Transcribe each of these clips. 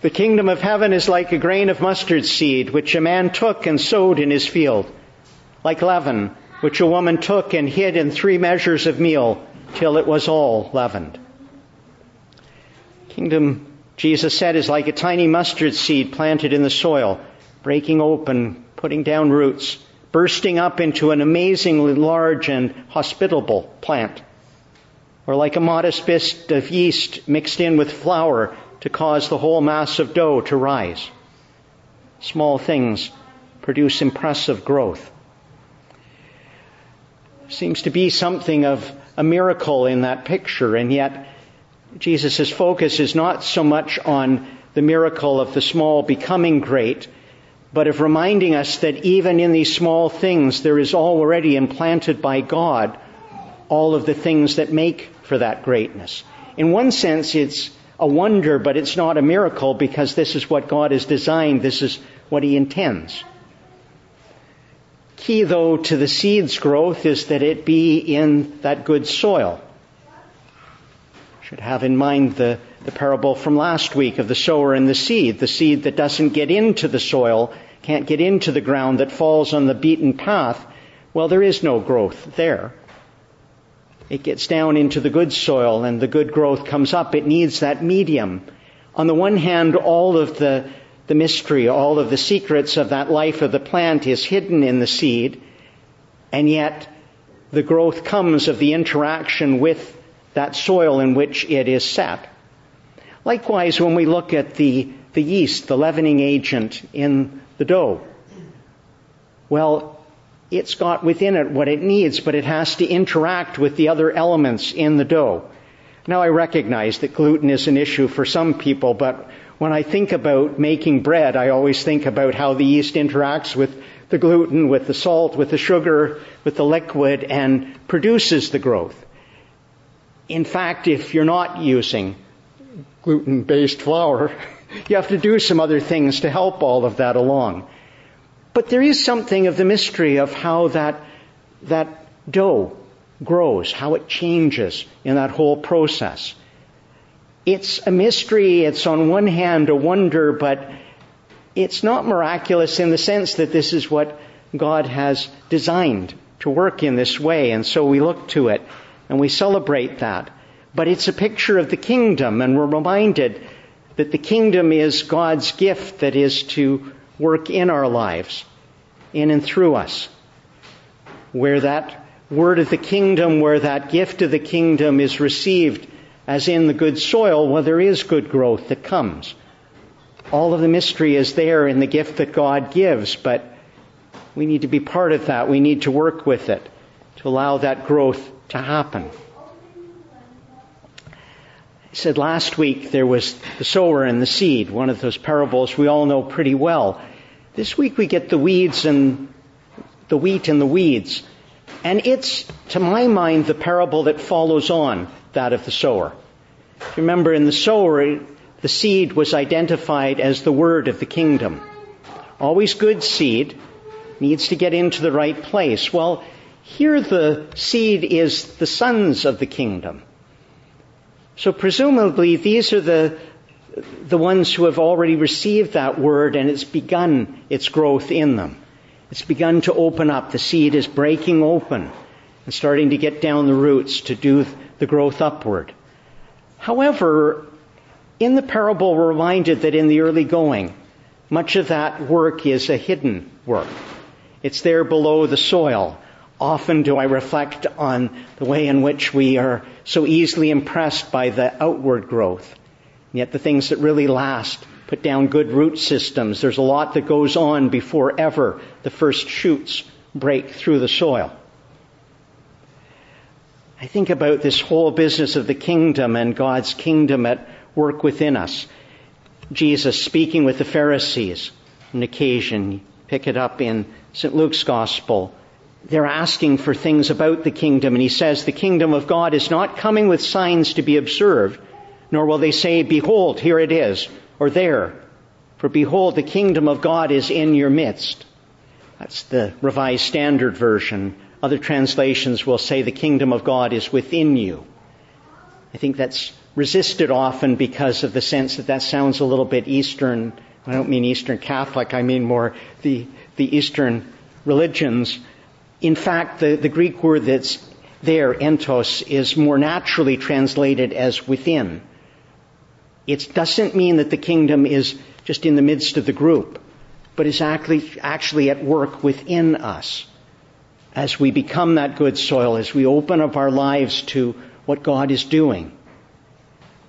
The kingdom of heaven is like a grain of mustard seed, which a man took and sowed in his field, like leaven, which a woman took and hid in three measures of meal, till it was all leavened. Kingdom, Jesus said, is like a tiny mustard seed planted in the soil, breaking open, putting down roots, bursting up into an amazingly large and hospitable plant. Or like a modest bit of yeast mixed in with flour to cause the whole mass of dough to rise. Small things produce impressive growth. Seems to be something of a miracle in that picture, and yet Jesus' focus is not so much on the miracle of the small becoming great, but of reminding us that even in these small things there is already implanted by God all of the things that make for that greatness. In one sense, it's a wonder, but it's not a miracle because this is what God has designed. This is what He intends. Key though to the seed's growth is that it be in that good soil. Should have in mind the, the parable from last week of the sower and the seed. The seed that doesn't get into the soil, can't get into the ground, that falls on the beaten path. Well, there is no growth there. It gets down into the good soil and the good growth comes up. It needs that medium. On the one hand, all of the, the mystery, all of the secrets of that life of the plant is hidden in the seed, and yet the growth comes of the interaction with that soil in which it is set. Likewise, when we look at the, the yeast, the leavening agent in the dough, well, it's got within it what it needs, but it has to interact with the other elements in the dough. Now I recognize that gluten is an issue for some people, but when I think about making bread, I always think about how the yeast interacts with the gluten, with the salt, with the sugar, with the liquid, and produces the growth. In fact, if you're not using gluten-based flour, you have to do some other things to help all of that along. But there is something of the mystery of how that, that dough grows, how it changes in that whole process. It's a mystery, it's on one hand a wonder, but it's not miraculous in the sense that this is what God has designed to work in this way, and so we look to it and we celebrate that. But it's a picture of the kingdom, and we're reminded that the kingdom is God's gift that is to work in our lives in and through us. Where that word of the kingdom, where that gift of the kingdom is received as in the good soil, well, there is good growth that comes. All of the mystery is there in the gift that God gives, but we need to be part of that. We need to work with it to allow that growth to happen. I said last week there was the sower and the seed, one of those parables we all know pretty well. This week we get the weeds and the wheat and the weeds. And it's, to my mind, the parable that follows on that of the sower. Remember, in the sower, the seed was identified as the word of the kingdom. Always good seed needs to get into the right place. Well, here the seed is the sons of the kingdom. So presumably these are the, the ones who have already received that word and it's begun its growth in them. It's begun to open up. The seed is breaking open and starting to get down the roots to do the growth upward. However, in the parable, we're reminded that in the early going, much of that work is a hidden work. It's there below the soil. Often do I reflect on the way in which we are so easily impressed by the outward growth. Yet the things that really last put down good root systems. There's a lot that goes on before ever the first shoots break through the soil. I think about this whole business of the kingdom and God's kingdom at work within us. Jesus speaking with the Pharisees on occasion, pick it up in St. Luke's gospel. They're asking for things about the kingdom and he says the kingdom of God is not coming with signs to be observed, nor will they say, behold, here it is, or there. For behold, the kingdom of God is in your midst. That's the Revised Standard Version. Other translations will say the kingdom of God is within you. I think that's resisted often because of the sense that that sounds a little bit Eastern. I don't mean Eastern Catholic, I mean more the, the Eastern religions. In fact, the, the Greek word that's there, entos, is more naturally translated as within. It doesn't mean that the kingdom is just in the midst of the group, but is actually, actually at work within us. As we become that good soil, as we open up our lives to what God is doing,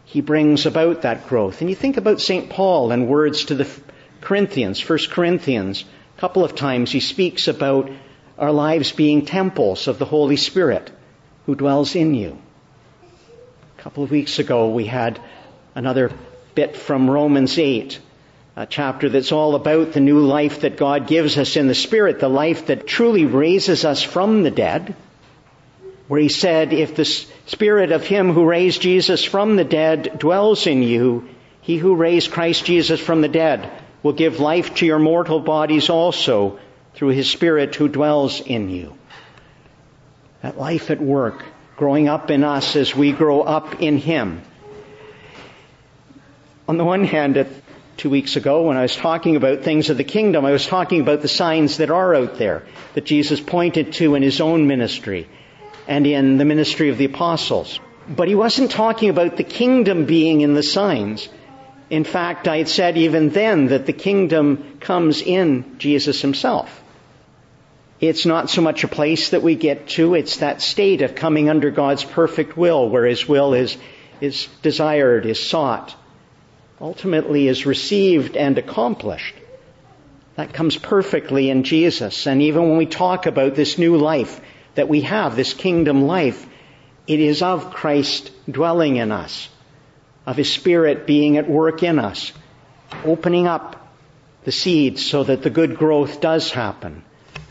He brings about that growth. And you think about St. Paul and words to the Corinthians, 1 Corinthians, a couple of times he speaks about our lives being temples of the Holy Spirit who dwells in you. A couple of weeks ago we had another bit from Romans 8, a chapter that's all about the new life that God gives us in the Spirit, the life that truly raises us from the dead, where he said, if the Spirit of Him who raised Jesus from the dead dwells in you, He who raised Christ Jesus from the dead will give life to your mortal bodies also through His Spirit who dwells in you that life at work, growing up in us as we grow up in Him. On the one hand, two weeks ago when I was talking about things of the kingdom, I was talking about the signs that are out there that Jesus pointed to in His own ministry and in the ministry of the apostles. But He wasn't talking about the kingdom being in the signs. In fact, I had said even then that the kingdom comes in Jesus Himself. It's not so much a place that we get to, it's that state of coming under God's perfect will, where His will is, is desired, is sought, ultimately is received and accomplished. That comes perfectly in Jesus. And even when we talk about this new life that we have, this kingdom life, it is of Christ dwelling in us, of His Spirit being at work in us, opening up the seeds so that the good growth does happen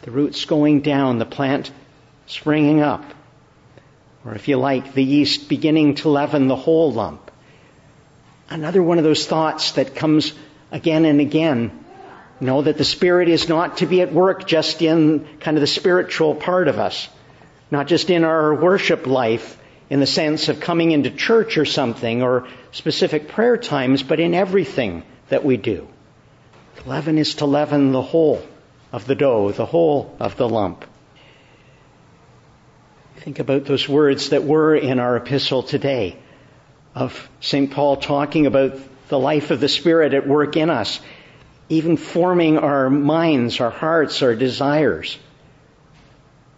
the roots going down, the plant springing up. Or if you like, the yeast beginning to leaven the whole lump. Another one of those thoughts that comes again and again. Know that the Spirit is not to be at work just in kind of the spiritual part of us. Not just in our worship life in the sense of coming into church or something or specific prayer times, but in everything that we do. Leaven is to leaven the whole of the dough, the whole of the lump. Think about those words that were in our epistle today of St. Paul talking about the life of the Spirit at work in us, even forming our minds, our hearts, our desires.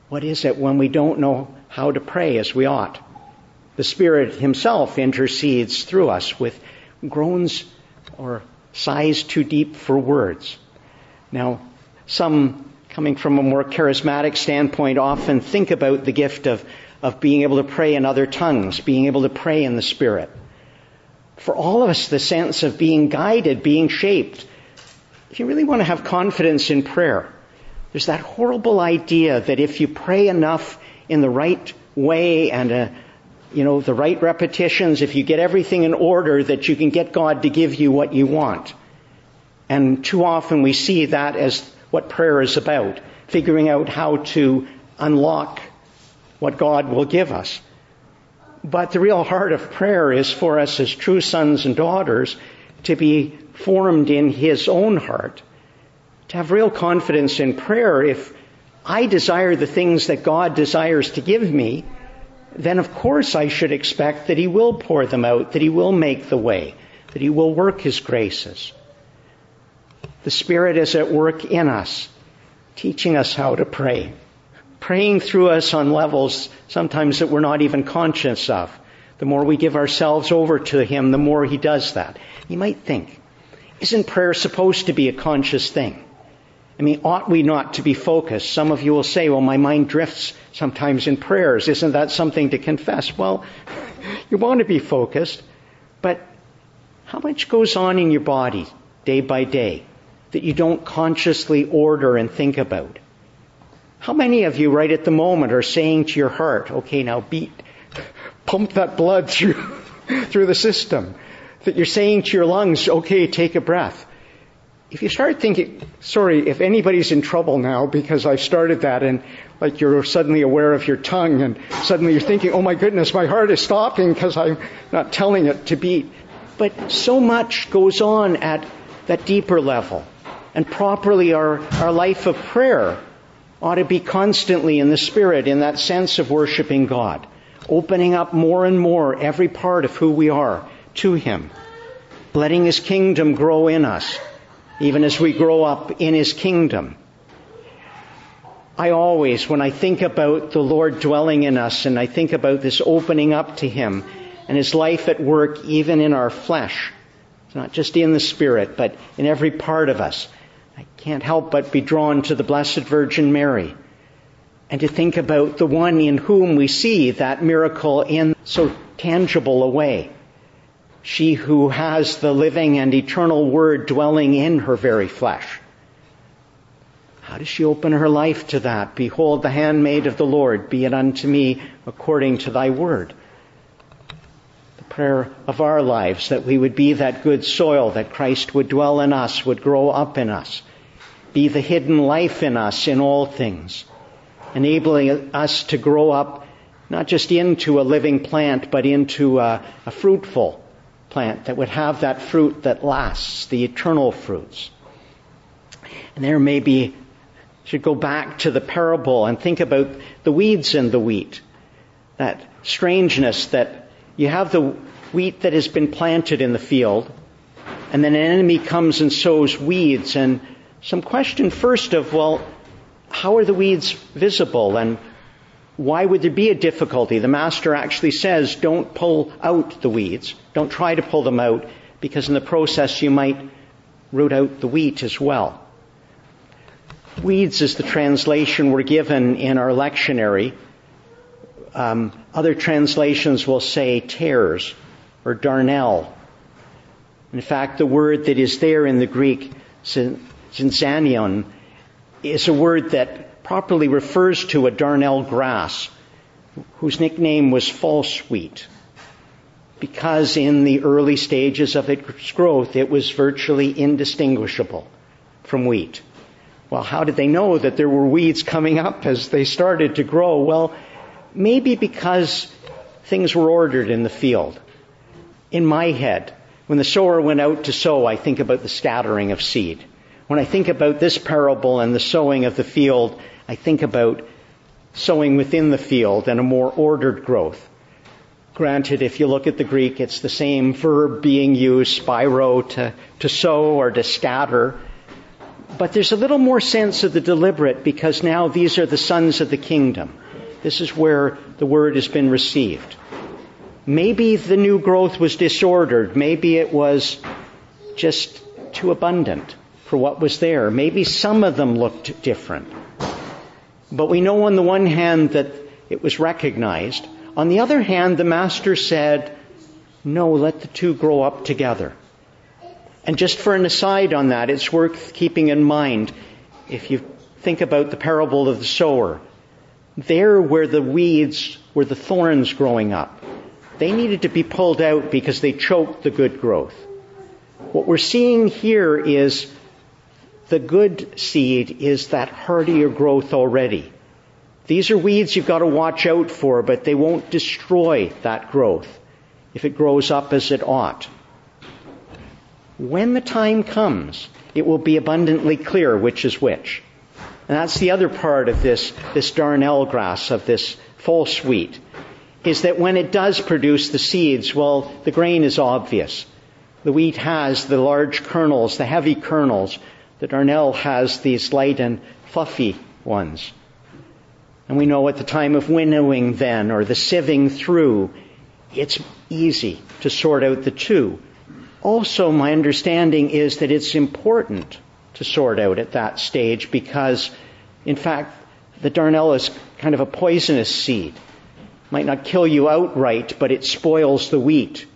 What is it when we don't know how to pray as we ought? The Spirit Himself intercedes through us with groans or sighs too deep for words. Now, some, coming from a more charismatic standpoint, often think about the gift of, of being able to pray in other tongues, being able to pray in the Spirit. For all of us, the sense of being guided, being shaped. If you really want to have confidence in prayer, there's that horrible idea that if you pray enough in the right way and uh, you know the right repetitions, if you get everything in order, that you can get God to give you what you want. And too often we see that as what prayer is about, figuring out how to unlock what God will give us. But the real heart of prayer is for us as true sons and daughters to be formed in His own heart. To have real confidence in prayer, if I desire the things that God desires to give me, then of course I should expect that He will pour them out, that He will make the way, that He will work His graces. The Spirit is at work in us, teaching us how to pray, praying through us on levels sometimes that we're not even conscious of. The more we give ourselves over to Him, the more He does that. You might think, isn't prayer supposed to be a conscious thing? I mean, ought we not to be focused? Some of you will say, well, my mind drifts sometimes in prayers. Isn't that something to confess? Well, you want to be focused, but how much goes on in your body day by day? that you don't consciously order and think about? How many of you right at the moment are saying to your heart, okay, now beat, pump that blood through, through the system? That you're saying to your lungs, okay, take a breath. if you start thinking, sorry, if anybody's in trouble now because I've started that and like you're suddenly aware of your tongue and suddenly you're thinking, oh my goodness, my heart is stopping because I'm not telling it to beat. But so much goes on at that deeper level. And properly our, our life of prayer ought to be constantly in the Spirit, in that sense of worshiping God, opening up more and more every part of who we are to Him, letting His kingdom grow in us even as we grow up in His kingdom. I always, when I think about the Lord dwelling in us and I think about this opening up to Him and His life at work even in our flesh, it's not just in the Spirit, but in every part of us, I can't help but be drawn to the Blessed Virgin Mary and to think about the one in whom we see that miracle in so tangible a way she who has the living and eternal Word dwelling in her very flesh. How does she open her life to that? Behold the handmaid of the Lord, be it unto me according to thy word. The prayer of our lives that we would be that good soil, that Christ would dwell in us, would grow up in us, be the hidden life in us in all things, enabling us to grow up not just into a living plant, but into a, a fruitful, plant that would have that fruit that lasts, the eternal fruits. And there may be, should go back to the parable and think about the weeds in the wheat. That strangeness that you have the wheat that has been planted in the field, and then an enemy comes and sows weeds, and some question first of, well, how are the weeds visible and why would there be a difficulty? The master actually says, don't pull out the weeds. Don't try to pull them out because in the process you might root out the wheat as well. Weeds is the translation we're given in our lectionary. Um, other translations will say tares or darnel. In fact, the word that is there in the Greek, zizanion, is a word that properly refers to a darnel grass whose nickname was false wheat because in the early stages of its growth it was virtually indistinguishable from wheat. Well, how did they know that there were weeds coming up as they started to grow? Well, maybe because things were ordered in the field. In my head, when the sower went out to sow, I think about the scattering of seed. When I think about this parable and the sowing of the field, I think about sowing within the field and a more ordered growth. Granted, if you look at the Greek, it's the same verb being used, spiro, to, to sow or to scatter. But there's a little more sense of the deliberate because now these are the sons of the kingdom. This is where the word has been received. Maybe the new growth was disordered. Maybe it was just too abundant for what was there. Maybe some of them looked different. But we know on the one hand that it was recognized. On the other hand, the master said, no, let the two grow up together. And just for an aside on that, it's worth keeping in mind if you think about the parable of the sower. There where the weeds were the thorns growing up. They needed to be pulled out because they choked the good growth. What we're seeing here is the good seed is that hardier growth already. These are weeds you've got to watch out for, but they won't destroy that growth if it grows up as it ought. When the time comes, it will be abundantly clear which is which. And that's the other part of this, this darnel grass, of this false wheat, is that when it does produce the seeds, well, the grain is obvious. The wheat has the large kernels, the heavy kernels, the darnel has these light and fluffy ones. And we know at the time of winnowing then, or the sieving through, it's easy to sort out the two. Also, my understanding is that it's important to sort out at that stage because, in fact, the darnel is kind of a poisonous seed. Might not kill you outright, but it spoils the wheat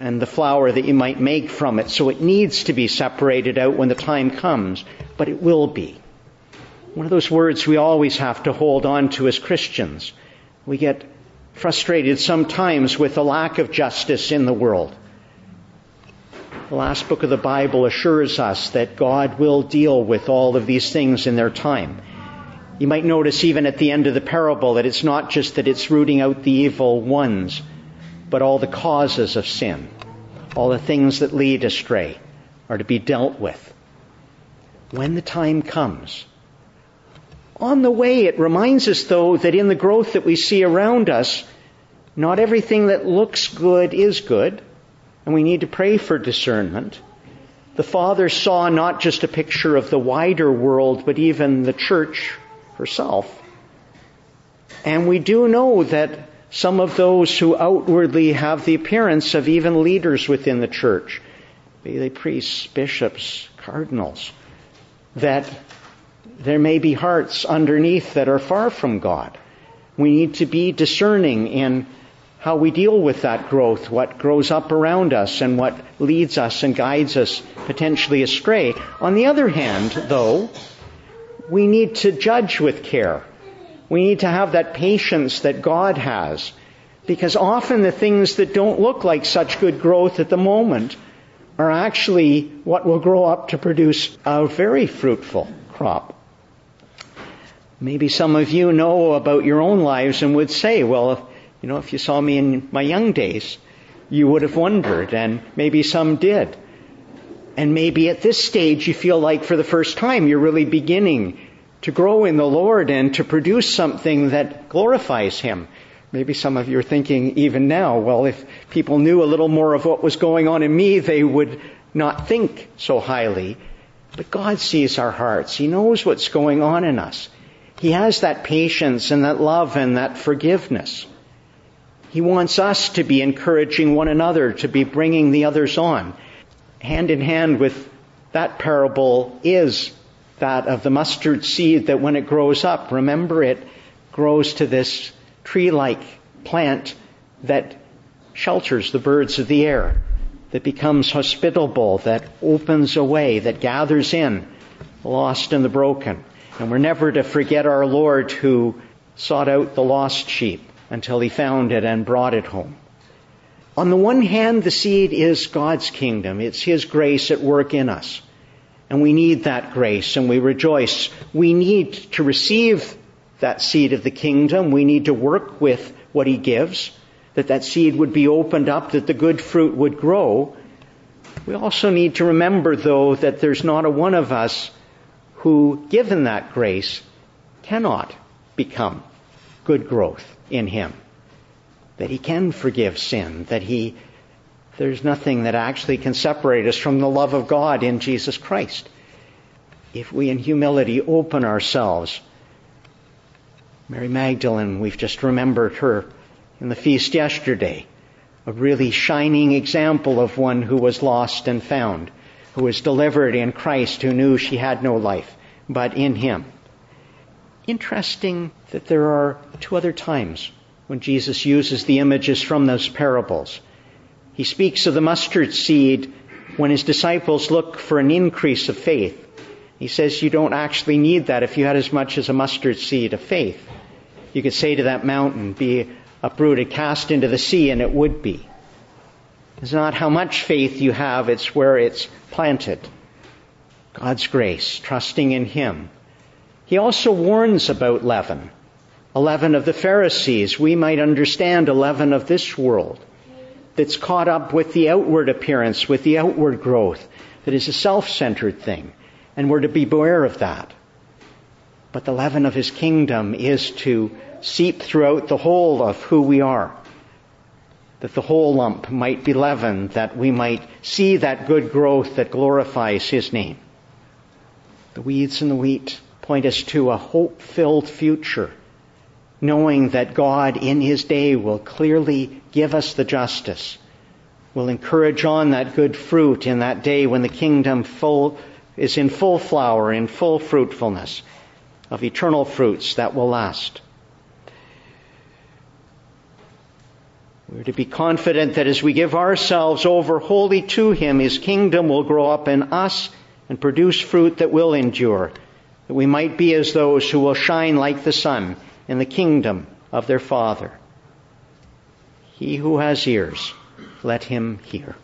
and the flour that you might make from it. So it needs to be separated out when the time comes, but it will be. One of those words we always have to hold on to as Christians. We get frustrated sometimes with the lack of justice in the world. The last book of the Bible assures us that God will deal with all of these things in their time. You might notice even at the end of the parable that it's not just that it's rooting out the evil ones, but all the causes of sin, all the things that lead astray are to be dealt with. When the time comes. On the way, it reminds us though that in the growth that we see around us, not everything that looks good is good, and we need to pray for discernment. The Father saw not just a picture of the wider world, but even the church herself. And we do know that some of those who outwardly have the appearance of even leaders within the church, be they priests, bishops, cardinals, that there may be hearts underneath that are far from God. We need to be discerning in how we deal with that growth, what grows up around us and what leads us and guides us potentially astray. On the other hand, though, we need to judge with care. We need to have that patience that God has. Because often the things that don't look like such good growth at the moment are actually what will grow up to produce a very fruitful crop. Maybe some of you know about your own lives and would say, well, you know, if you saw me in my young days, you would have wondered, and maybe some did. And maybe at this stage you feel like for the first time you're really beginning to grow in the Lord and to produce something that glorifies Him. Maybe some of you are thinking even now, well, if people knew a little more of what was going on in me, they would not think so highly. But God sees our hearts. He knows what's going on in us. He has that patience and that love and that forgiveness. He wants us to be encouraging one another, to be bringing the others on. Hand in hand with that parable is that of the mustard seed that when it grows up, remember it grows to this tree-like plant that shelters the birds of the air, that becomes hospitable, that opens a way, that gathers in the lost and the broken. And we're never to forget our Lord who sought out the lost sheep until he found it and brought it home. On the one hand, the seed is God's kingdom. It's His grace at work in us. And we need that grace and we rejoice. We need to receive that seed of the kingdom. We need to work with what He gives, that that seed would be opened up, that the good fruit would grow. We also need to remember, though, that there's not a one of us who, given that grace, cannot become good growth in Him. That He can forgive sin, that He, there's nothing that actually can separate us from the love of God in Jesus Christ. If we in humility open ourselves, Mary Magdalene, we've just remembered her in the feast yesterday, a really shining example of one who was lost and found, who was delivered in Christ, who knew she had no life, but in Him interesting that there are two other times when Jesus uses the images from those parables. He speaks of the mustard seed when his disciples look for an increase of faith. He says you don't actually need that if you had as much as a mustard seed of faith. You could say to that mountain, be uprooted, cast into the sea, and it would be. It's not how much faith you have, it's where it's planted. God's grace, trusting in Him, he also warns about leaven. A leaven of the Pharisees. We might understand a leaven of this world that's caught up with the outward appearance, with the outward growth, that is a self-centered thing. And we're to be aware of that. But the leaven of his kingdom is to seep throughout the whole of who we are. That the whole lump might be leavened, that we might see that good growth that glorifies his name. The weeds and the wheat point us to a hope filled future, knowing that God in His day will clearly give us the justice, will encourage on that good fruit in that day when the kingdom full, is in full flower, in full fruitfulness of eternal fruits that will last. We're to be confident that as we give ourselves over wholly to Him, His kingdom will grow up in us and produce fruit that will endure that we might be as those who will shine like the sun in the kingdom of their Father. He who has ears, let him hear.